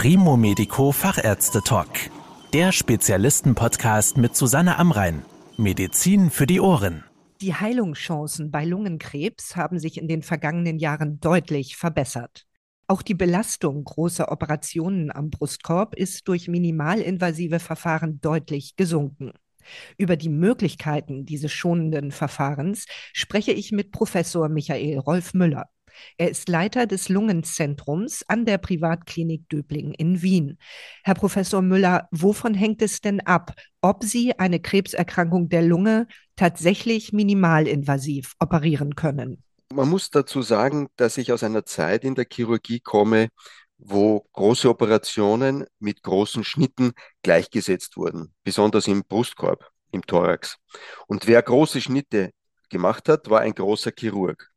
Primo Medico Fachärzte Talk. Der Spezialisten-Podcast mit Susanne Amrein. Medizin für die Ohren. Die Heilungschancen bei Lungenkrebs haben sich in den vergangenen Jahren deutlich verbessert. Auch die Belastung großer Operationen am Brustkorb ist durch minimalinvasive Verfahren deutlich gesunken. Über die Möglichkeiten dieses schonenden Verfahrens spreche ich mit Professor Michael Rolf Müller. Er ist Leiter des Lungenzentrums an der Privatklinik Döbling in Wien. Herr Professor Müller, wovon hängt es denn ab, ob Sie eine Krebserkrankung der Lunge tatsächlich minimalinvasiv operieren können? Man muss dazu sagen, dass ich aus einer Zeit in der Chirurgie komme, wo große Operationen mit großen Schnitten gleichgesetzt wurden, besonders im Brustkorb, im Thorax. Und wer große Schnitte gemacht hat, war ein großer Chirurg.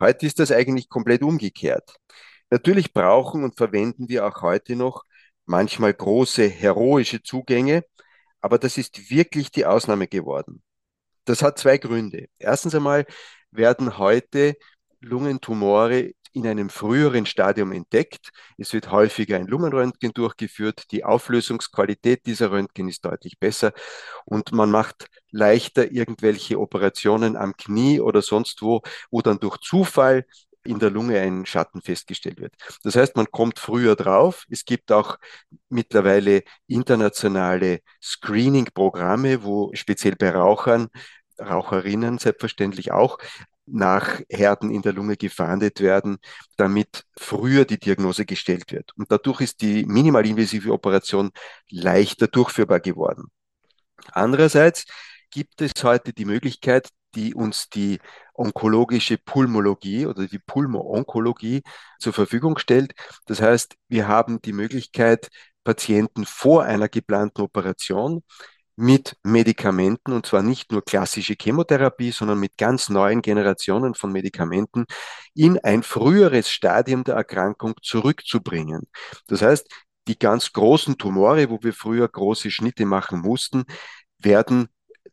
Heute ist das eigentlich komplett umgekehrt. Natürlich brauchen und verwenden wir auch heute noch manchmal große heroische Zugänge, aber das ist wirklich die Ausnahme geworden. Das hat zwei Gründe. Erstens einmal werden heute Lungentumore in einem früheren Stadium entdeckt. Es wird häufiger ein Lungenröntgen durchgeführt. Die Auflösungsqualität dieser Röntgen ist deutlich besser und man macht leichter irgendwelche Operationen am Knie oder sonst wo, wo dann durch Zufall in der Lunge ein Schatten festgestellt wird. Das heißt, man kommt früher drauf. Es gibt auch mittlerweile internationale Screening-Programme, wo speziell bei Rauchern Raucherinnen selbstverständlich auch nach Herden in der Lunge gefahndet werden, damit früher die Diagnose gestellt wird. Und dadurch ist die minimalinvasive Operation leichter durchführbar geworden. Andererseits gibt es heute die Möglichkeit, die uns die onkologische Pulmologie oder die Pulmo-Onkologie zur Verfügung stellt. Das heißt, wir haben die Möglichkeit, Patienten vor einer geplanten Operation mit Medikamenten, und zwar nicht nur klassische Chemotherapie, sondern mit ganz neuen Generationen von Medikamenten in ein früheres Stadium der Erkrankung zurückzubringen. Das heißt, die ganz großen Tumore, wo wir früher große Schnitte machen mussten, werden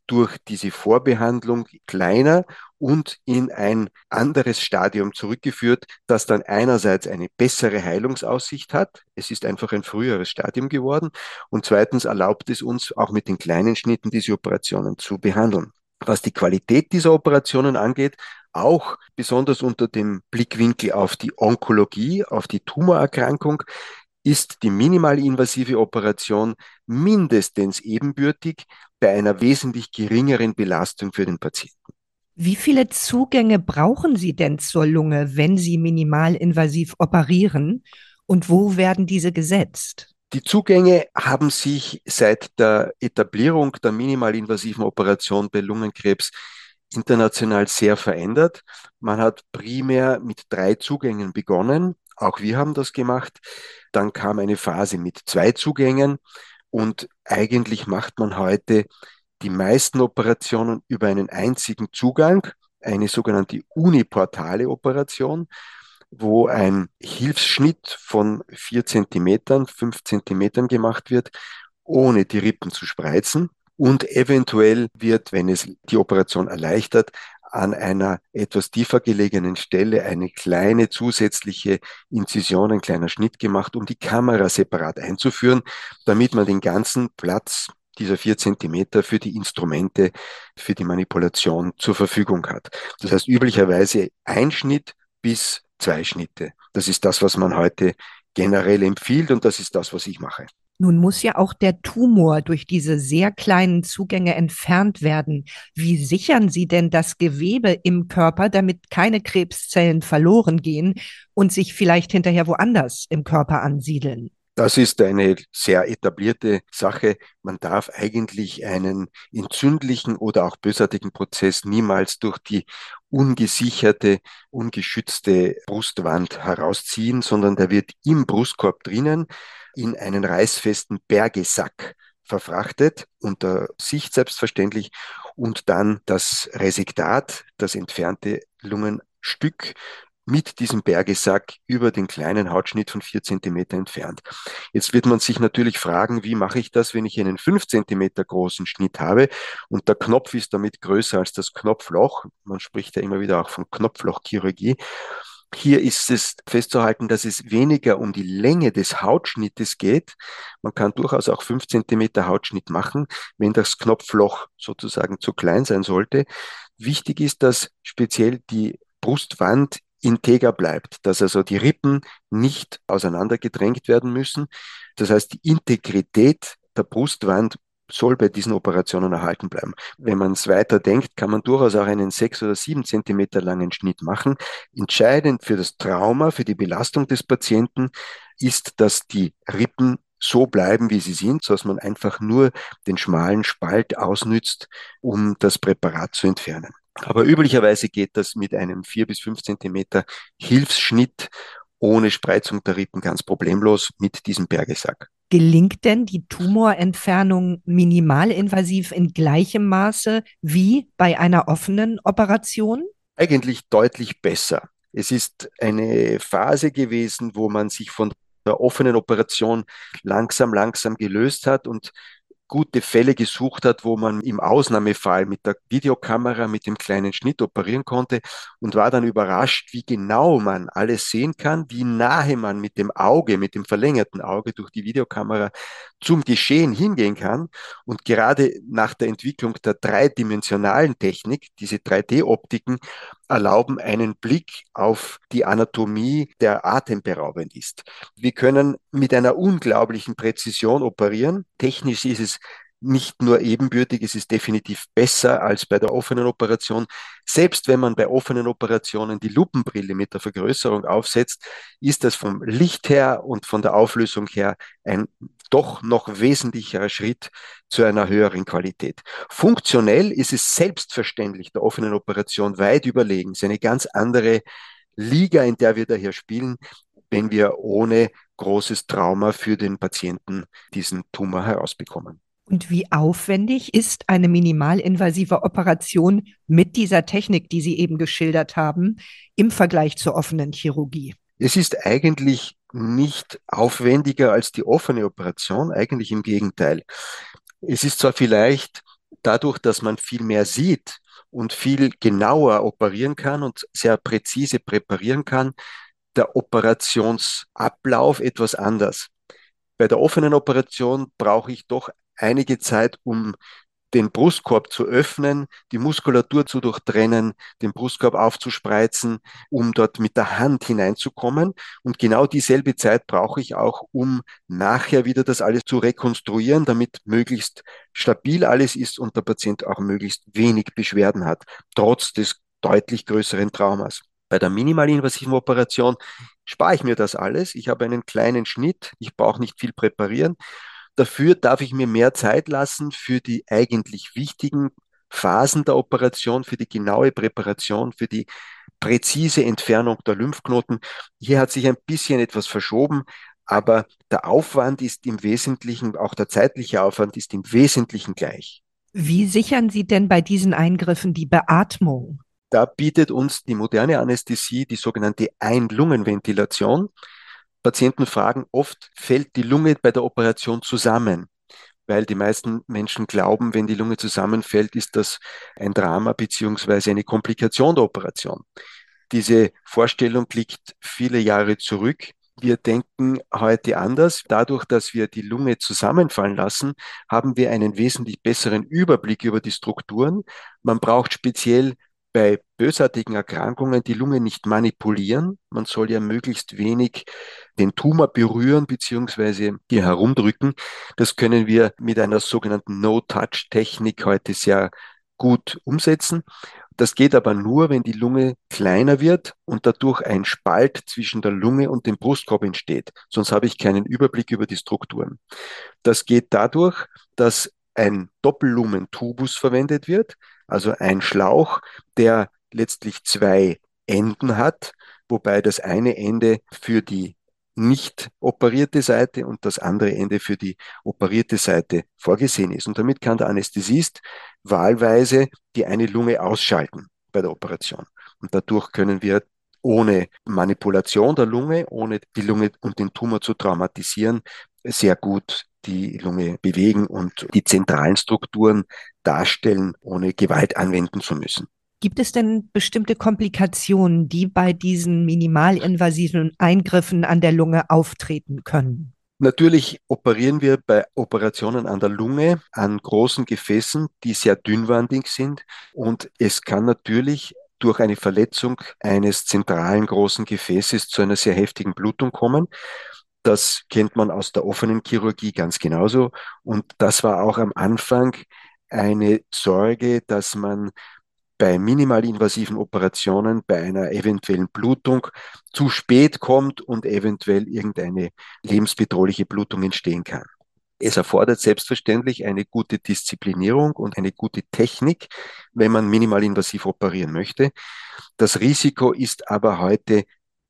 durch diese Vorbehandlung kleiner und in ein anderes Stadium zurückgeführt, das dann einerseits eine bessere Heilungsaussicht hat. Es ist einfach ein früheres Stadium geworden. Und zweitens erlaubt es uns auch mit den kleinen Schnitten diese Operationen zu behandeln. Was die Qualität dieser Operationen angeht, auch besonders unter dem Blickwinkel auf die Onkologie, auf die Tumorerkrankung, ist die minimalinvasive Operation mindestens ebenbürtig bei einer wesentlich geringeren Belastung für den Patienten. Wie viele Zugänge brauchen Sie denn zur Lunge, wenn Sie minimalinvasiv operieren? Und wo werden diese gesetzt? Die Zugänge haben sich seit der Etablierung der minimalinvasiven Operation bei Lungenkrebs international sehr verändert. Man hat primär mit drei Zugängen begonnen. Auch wir haben das gemacht. Dann kam eine Phase mit zwei Zugängen und eigentlich macht man heute die meisten Operationen über einen einzigen Zugang, eine sogenannte uniportale Operation, wo ein Hilfsschnitt von vier Zentimetern, fünf Zentimetern gemacht wird, ohne die Rippen zu spreizen. Und eventuell wird, wenn es die Operation erleichtert, an einer etwas tiefer gelegenen Stelle eine kleine zusätzliche Inzision, ein kleiner Schnitt gemacht, um die Kamera separat einzuführen, damit man den ganzen Platz dieser vier Zentimeter für die Instrumente, für die Manipulation zur Verfügung hat. Das heißt üblicherweise ein Schnitt bis zwei Schnitte. Das ist das, was man heute generell empfiehlt und das ist das, was ich mache. Nun muss ja auch der Tumor durch diese sehr kleinen Zugänge entfernt werden. Wie sichern Sie denn das Gewebe im Körper, damit keine Krebszellen verloren gehen und sich vielleicht hinterher woanders im Körper ansiedeln? Das ist eine sehr etablierte Sache. Man darf eigentlich einen entzündlichen oder auch bösartigen Prozess niemals durch die ungesicherte, ungeschützte Brustwand herausziehen, sondern der wird im Brustkorb drinnen in einen reißfesten Bergesack verfrachtet, unter Sicht selbstverständlich, und dann das Resektat, das entfernte Lungenstück, mit diesem Bergesack über den kleinen Hautschnitt von vier Zentimeter entfernt. Jetzt wird man sich natürlich fragen, wie mache ich das, wenn ich einen fünf Zentimeter großen Schnitt habe und der Knopf ist damit größer als das Knopfloch. Man spricht ja immer wieder auch von Knopflochchirurgie. Hier ist es festzuhalten, dass es weniger um die Länge des Hautschnittes geht. Man kann durchaus auch fünf Zentimeter Hautschnitt machen, wenn das Knopfloch sozusagen zu klein sein sollte. Wichtig ist, dass speziell die Brustwand integer bleibt, dass also die Rippen nicht auseinandergedrängt werden müssen. Das heißt, die Integrität der Brustwand soll bei diesen Operationen erhalten bleiben. Wenn man es weiter denkt, kann man durchaus auch einen sechs oder sieben Zentimeter langen Schnitt machen. Entscheidend für das Trauma, für die Belastung des Patienten ist, dass die Rippen so bleiben, wie sie sind, so dass man einfach nur den schmalen Spalt ausnützt, um das Präparat zu entfernen. Aber üblicherweise geht das mit einem vier bis fünf Zentimeter Hilfsschnitt ohne Spreizung der Rippen ganz problemlos mit diesem Bergesack. Gelingt denn die Tumorentfernung minimalinvasiv in gleichem Maße wie bei einer offenen Operation? Eigentlich deutlich besser. Es ist eine Phase gewesen, wo man sich von der offenen Operation langsam, langsam gelöst hat und gute Fälle gesucht hat, wo man im Ausnahmefall mit der Videokamera mit dem kleinen Schnitt operieren konnte und war dann überrascht, wie genau man alles sehen kann, wie nahe man mit dem Auge, mit dem verlängerten Auge durch die Videokamera zum Geschehen hingehen kann. Und gerade nach der Entwicklung der dreidimensionalen Technik, diese 3D-Optiken, erlauben einen Blick auf die Anatomie, der atemberaubend ist. Wir können mit einer unglaublichen Präzision operieren. Technisch ist es nicht nur ebenbürtig, es ist definitiv besser als bei der offenen Operation. Selbst wenn man bei offenen Operationen die Lupenbrille mit der Vergrößerung aufsetzt, ist das vom Licht her und von der Auflösung her ein doch noch wesentlicher Schritt zu einer höheren Qualität. Funktionell ist es selbstverständlich der offenen Operation weit überlegen. Es ist eine ganz andere Liga, in der wir da hier spielen, wenn wir ohne großes Trauma für den Patienten diesen Tumor herausbekommen. Und wie aufwendig ist eine minimalinvasive Operation mit dieser Technik, die Sie eben geschildert haben, im Vergleich zur offenen Chirurgie? Es ist eigentlich nicht aufwendiger als die offene Operation, eigentlich im Gegenteil. Es ist zwar vielleicht dadurch, dass man viel mehr sieht und viel genauer operieren kann und sehr präzise präparieren kann, der Operationsablauf etwas anders. Bei der offenen Operation brauche ich doch einige Zeit, um den Brustkorb zu öffnen, die Muskulatur zu durchtrennen, den Brustkorb aufzuspreizen, um dort mit der Hand hineinzukommen. Und genau dieselbe Zeit brauche ich auch, um nachher wieder das alles zu rekonstruieren, damit möglichst stabil alles ist und der Patient auch möglichst wenig Beschwerden hat, trotz des deutlich größeren Traumas. Bei der minimalinvasiven Operation spare ich mir das alles. Ich habe einen kleinen Schnitt, ich brauche nicht viel präparieren Dafür darf ich mir mehr Zeit lassen für die eigentlich wichtigen Phasen der Operation, für die genaue Präparation, für die präzise Entfernung der Lymphknoten. Hier hat sich ein bisschen etwas verschoben, aber der Aufwand ist im Wesentlichen, auch der zeitliche Aufwand ist im Wesentlichen gleich. Wie sichern Sie denn bei diesen Eingriffen die Beatmung? Da bietet uns die moderne Anästhesie die sogenannte Einlungenventilation. Patienten fragen oft, fällt die Lunge bei der Operation zusammen? Weil die meisten Menschen glauben, wenn die Lunge zusammenfällt, ist das ein Drama beziehungsweise eine Komplikation der Operation. Diese Vorstellung liegt viele Jahre zurück. Wir denken heute anders. Dadurch, dass wir die Lunge zusammenfallen lassen, haben wir einen wesentlich besseren Überblick über die Strukturen. Man braucht speziell bei bösartigen Erkrankungen die Lunge nicht manipulieren. Man soll ja möglichst wenig den Tumor berühren bzw. hier herumdrücken. Das können wir mit einer sogenannten No-Touch-Technik heute sehr gut umsetzen. Das geht aber nur, wenn die Lunge kleiner wird und dadurch ein Spalt zwischen der Lunge und dem Brustkorb entsteht. Sonst habe ich keinen Überblick über die Strukturen. Das geht dadurch, dass ein Doppellumentubus verwendet wird, also ein Schlauch, der letztlich zwei Enden hat, wobei das eine Ende für die nicht operierte Seite und das andere Ende für die operierte Seite vorgesehen ist. Und damit kann der Anästhesist wahlweise die eine Lunge ausschalten bei der Operation. Und dadurch können wir ohne Manipulation der Lunge, ohne die Lunge und den Tumor zu traumatisieren, sehr gut die Lunge bewegen und die zentralen Strukturen darstellen, ohne Gewalt anwenden zu müssen. Gibt es denn bestimmte Komplikationen, die bei diesen minimalinvasiven Eingriffen an der Lunge auftreten können? Natürlich operieren wir bei Operationen an der Lunge an großen Gefäßen, die sehr dünnwandig sind. Und es kann natürlich durch eine Verletzung eines zentralen großen Gefäßes zu einer sehr heftigen Blutung kommen. Das kennt man aus der offenen Chirurgie ganz genauso. Und das war auch am Anfang eine Sorge, dass man bei minimalinvasiven Operationen bei einer eventuellen Blutung zu spät kommt und eventuell irgendeine lebensbedrohliche Blutung entstehen kann. Es erfordert selbstverständlich eine gute Disziplinierung und eine gute Technik, wenn man minimalinvasiv operieren möchte. Das Risiko ist aber heute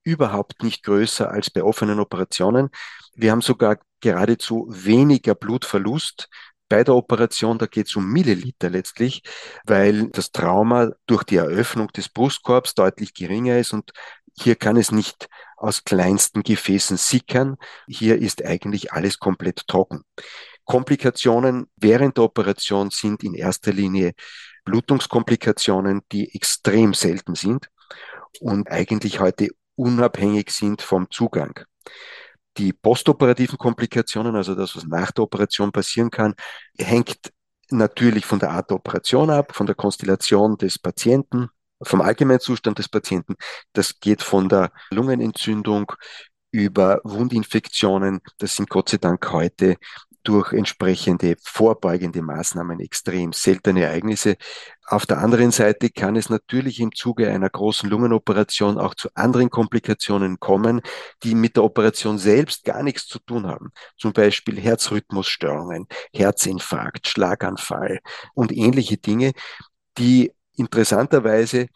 überhaupt nicht größer als bei offenen Operationen. Wir haben sogar geradezu weniger Blutverlust bei der Operation, da geht es um Milliliter letztlich, weil das Trauma durch die Eröffnung des Brustkorbs deutlich geringer ist und hier kann es nicht aus kleinsten Gefäßen sickern. Hier ist eigentlich alles komplett trocken. Komplikationen während der Operation sind in erster Linie Blutungskomplikationen, die extrem selten sind und eigentlich heute unabhängig sind vom Zugang. Die postoperativen Komplikationen, also das, was nach der Operation passieren kann, hängt natürlich von der Art der Operation ab, von der Konstellation des Patienten, vom Allgemeinzustand des Patienten. Das geht von der Lungenentzündung über Wundinfektionen. Das sind Gott sei Dank heute durch entsprechende vorbeugende Maßnahmen extrem seltene Ereignisse. Auf der anderen Seite kann es natürlich im Zuge einer großen Lungenoperation auch zu anderen Komplikationen kommen, die mit der Operation selbst gar nichts zu tun haben. Zum Beispiel Herzrhythmusstörungen, Herzinfarkt, Schlaganfall und ähnliche Dinge, die interessanterweise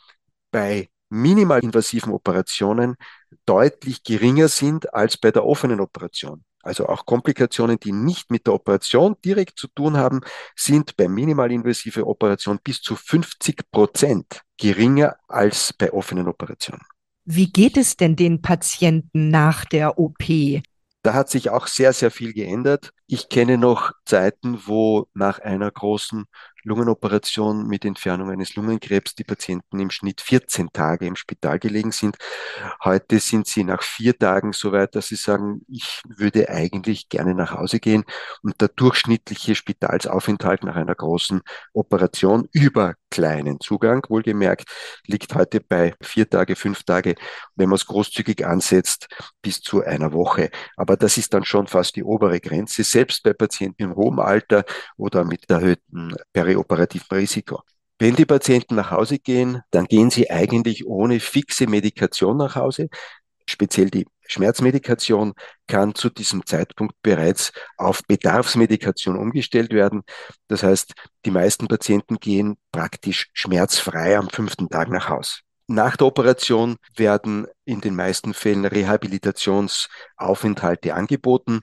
bei minimalinvasiven Operationen deutlich geringer sind als bei der offenen Operation. Also auch Komplikationen, die nicht mit der Operation direkt zu tun haben, sind bei minimalinvasive Operation bis zu 50 Prozent geringer als bei offenen Operationen. Wie geht es denn den Patienten nach der OP? Da hat sich auch sehr, sehr viel geändert. Ich kenne noch Zeiten, wo nach einer großen Lungenoperation mit Entfernung eines Lungenkrebs die Patienten im Schnitt 14 Tage im Spital gelegen sind. Heute sind sie nach vier Tagen so weit, dass sie sagen, ich würde eigentlich gerne nach Hause gehen. Und der durchschnittliche Spitalsaufenthalt nach einer großen Operation über kleinen Zugang, wohlgemerkt, liegt heute bei vier Tage, fünf Tage, wenn man es großzügig ansetzt, bis zu einer Woche. Aber das ist dann schon fast die obere Grenze, selbst bei Patienten im hohen Alter oder mit erhöhtem Peri operativen Risiko. Wenn die Patienten nach Hause gehen, dann gehen sie eigentlich ohne fixe Medikation nach Hause. Speziell die Schmerzmedikation kann zu diesem Zeitpunkt bereits auf Bedarfsmedikation umgestellt werden. Das heißt, die meisten Patienten gehen praktisch schmerzfrei am fünften Tag nach Hause. Nach der Operation werden in den meisten Fällen Rehabilitationsaufenthalte angeboten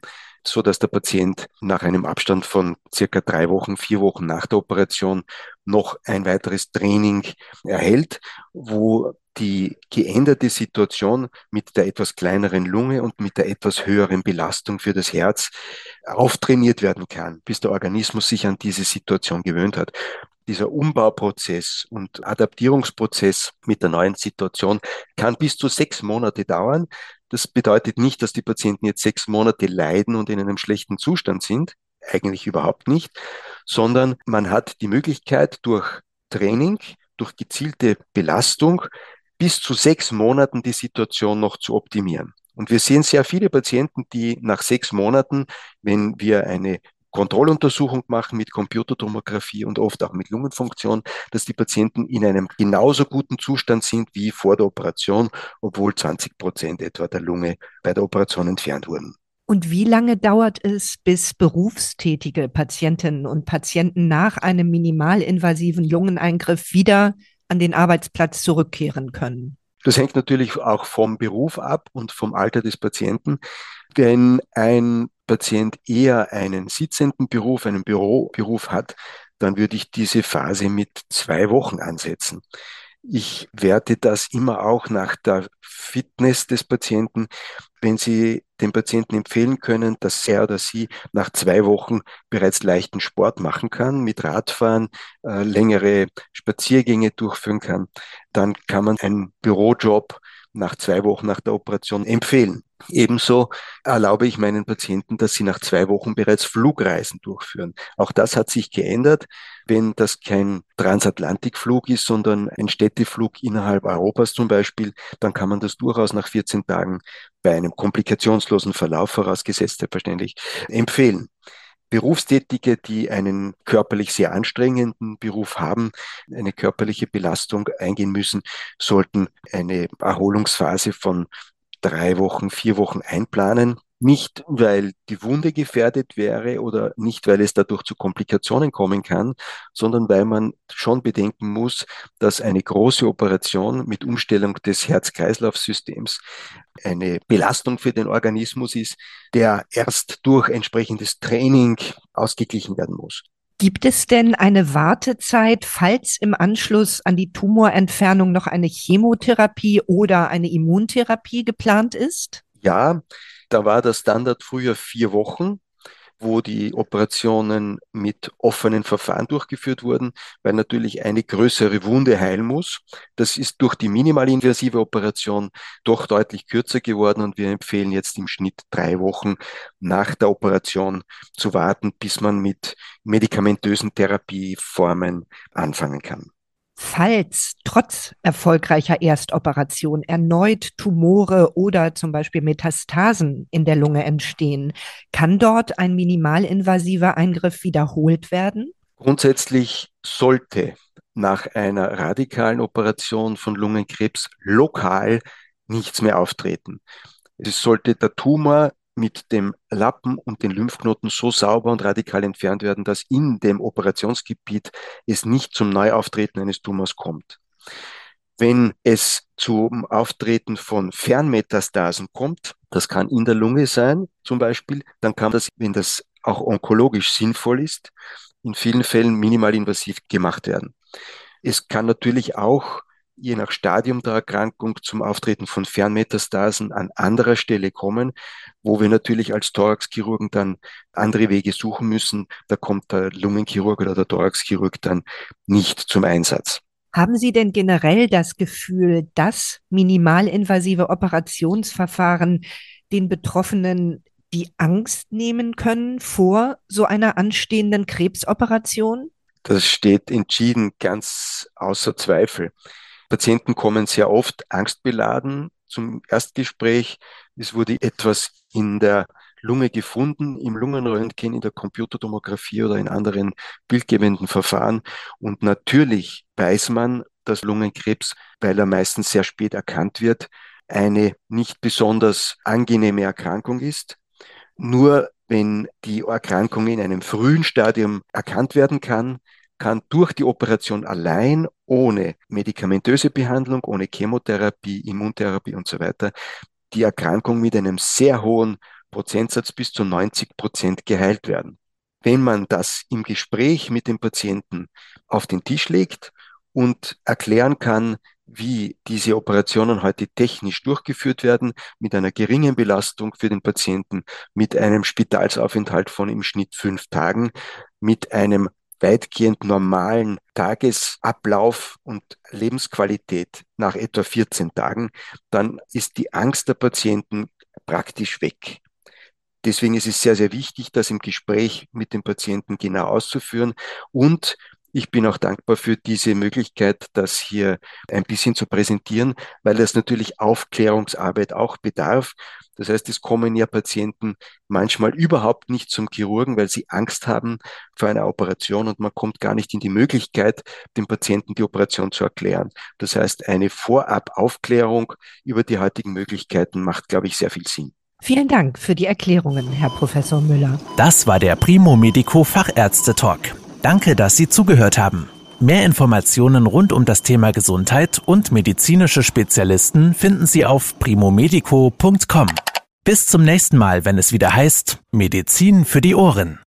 so dass der Patient nach einem Abstand von circa drei Wochen, vier Wochen nach der Operation noch ein weiteres Training erhält, wo die geänderte Situation mit der etwas kleineren Lunge und mit der etwas höheren Belastung für das Herz auftrainiert werden kann, bis der Organismus sich an diese Situation gewöhnt hat. Dieser Umbauprozess und Adaptierungsprozess mit der neuen Situation kann bis zu sechs Monate dauern. Das bedeutet nicht, dass die Patienten jetzt sechs Monate leiden und in einem schlechten Zustand sind. Eigentlich überhaupt nicht, sondern man hat die Möglichkeit durch Training, durch gezielte Belastung bis zu sechs Monaten die Situation noch zu optimieren. Und wir sehen sehr viele Patienten, die nach sechs Monaten, wenn wir eine Kontrolluntersuchung machen mit Computertomographie und oft auch mit Lungenfunktion, dass die Patienten in einem genauso guten Zustand sind wie vor der Operation, obwohl 20 Prozent etwa der Lunge bei der Operation entfernt wurden. Und wie lange dauert es, bis berufstätige Patientinnen und Patienten nach einem minimalinvasiven Lungeneingriff wieder an den Arbeitsplatz zurückkehren können? Das hängt natürlich auch vom Beruf ab und vom Alter des Patienten. Wenn ein Patient eher einen sitzenden Beruf, einen Büroberuf hat, dann würde ich diese Phase mit zwei Wochen ansetzen. Ich werte das immer auch nach der Fitness des Patienten. Wenn Sie dem Patienten empfehlen können, dass er oder sie nach zwei Wochen bereits leichten Sport machen kann, mit Radfahren, äh, längere Spaziergänge durchführen kann, dann kann man einen Bürojob nach zwei Wochen nach der Operation empfehlen. Ebenso erlaube ich meinen Patienten, dass sie nach zwei Wochen bereits Flugreisen durchführen. Auch das hat sich geändert. Wenn das kein Transatlantikflug ist, sondern ein Städteflug innerhalb Europas zum Beispiel, dann kann man das durchaus nach 14 Tagen bei einem komplikationslosen Verlauf, vorausgesetzt selbstverständlich, empfehlen. Berufstätige, die einen körperlich sehr anstrengenden Beruf haben, eine körperliche Belastung eingehen müssen, sollten eine Erholungsphase von drei Wochen, vier Wochen einplanen. Nicht, weil die Wunde gefährdet wäre oder nicht, weil es dadurch zu Komplikationen kommen kann, sondern weil man schon bedenken muss, dass eine große Operation mit Umstellung des Herz-Kreislauf-Systems eine Belastung für den Organismus ist, der erst durch entsprechendes Training ausgeglichen werden muss. Gibt es denn eine Wartezeit, falls im Anschluss an die Tumorentfernung noch eine Chemotherapie oder eine Immuntherapie geplant ist? Ja, da war der Standard früher vier Wochen wo die Operationen mit offenen Verfahren durchgeführt wurden, weil natürlich eine größere Wunde heilen muss. Das ist durch die minimalinvasive Operation doch deutlich kürzer geworden und wir empfehlen jetzt im Schnitt drei Wochen nach der Operation zu warten, bis man mit medikamentösen Therapieformen anfangen kann. Falls trotz erfolgreicher Erstoperation erneut Tumore oder zum Beispiel Metastasen in der Lunge entstehen, kann dort ein minimalinvasiver Eingriff wiederholt werden? Grundsätzlich sollte nach einer radikalen Operation von Lungenkrebs lokal nichts mehr auftreten. Es sollte der Tumor mit dem Lappen und den Lymphknoten so sauber und radikal entfernt werden, dass in dem Operationsgebiet es nicht zum Neuauftreten eines Tumors kommt. Wenn es zum Auftreten von Fernmetastasen kommt, das kann in der Lunge sein zum Beispiel, dann kann das, wenn das auch onkologisch sinnvoll ist, in vielen Fällen minimalinvasiv gemacht werden. Es kann natürlich auch je nach Stadium der Erkrankung zum Auftreten von Fernmetastasen an anderer Stelle kommen, wo wir natürlich als Thoraxchirurgen dann andere Wege suchen müssen. Da kommt der Lungenchirurg oder der Thoraxchirurg dann nicht zum Einsatz. Haben Sie denn generell das Gefühl, dass minimalinvasive Operationsverfahren den Betroffenen die Angst nehmen können vor so einer anstehenden Krebsoperation? Das steht entschieden ganz außer Zweifel. Patienten kommen sehr oft angstbeladen zum Erstgespräch. Es wurde etwas in der Lunge gefunden, im Lungenröntgen, in der Computertomographie oder in anderen bildgebenden Verfahren. Und natürlich weiß man, dass Lungenkrebs, weil er meistens sehr spät erkannt wird, eine nicht besonders angenehme Erkrankung ist. Nur wenn die Erkrankung in einem frühen Stadium erkannt werden kann, kann durch die Operation allein, ohne medikamentöse Behandlung, ohne Chemotherapie, Immuntherapie und so weiter, die Erkrankung mit einem sehr hohen Prozentsatz bis zu 90 Prozent geheilt werden. Wenn man das im Gespräch mit dem Patienten auf den Tisch legt und erklären kann, wie diese Operationen heute technisch durchgeführt werden, mit einer geringen Belastung für den Patienten, mit einem Spitalsaufenthalt von im Schnitt fünf Tagen, mit einem weitgehend normalen Tagesablauf und Lebensqualität nach etwa 14 Tagen, dann ist die Angst der Patienten praktisch weg. Deswegen ist es sehr, sehr wichtig, das im Gespräch mit dem Patienten genau auszuführen und ich bin auch dankbar für diese Möglichkeit, das hier ein bisschen zu präsentieren, weil das natürlich Aufklärungsarbeit auch bedarf. Das heißt, es kommen ja Patienten manchmal überhaupt nicht zum Chirurgen, weil sie Angst haben vor einer Operation und man kommt gar nicht in die Möglichkeit, dem Patienten die Operation zu erklären. Das heißt, eine Vorab-Aufklärung über die heutigen Möglichkeiten macht, glaube ich, sehr viel Sinn. Vielen Dank für die Erklärungen, Herr Professor Müller. Das war der Primo Medico Fachärzte Talk. Danke, dass Sie zugehört haben. Mehr Informationen rund um das Thema Gesundheit und medizinische Spezialisten finden Sie auf primomedico.com. Bis zum nächsten Mal, wenn es wieder heißt Medizin für die Ohren.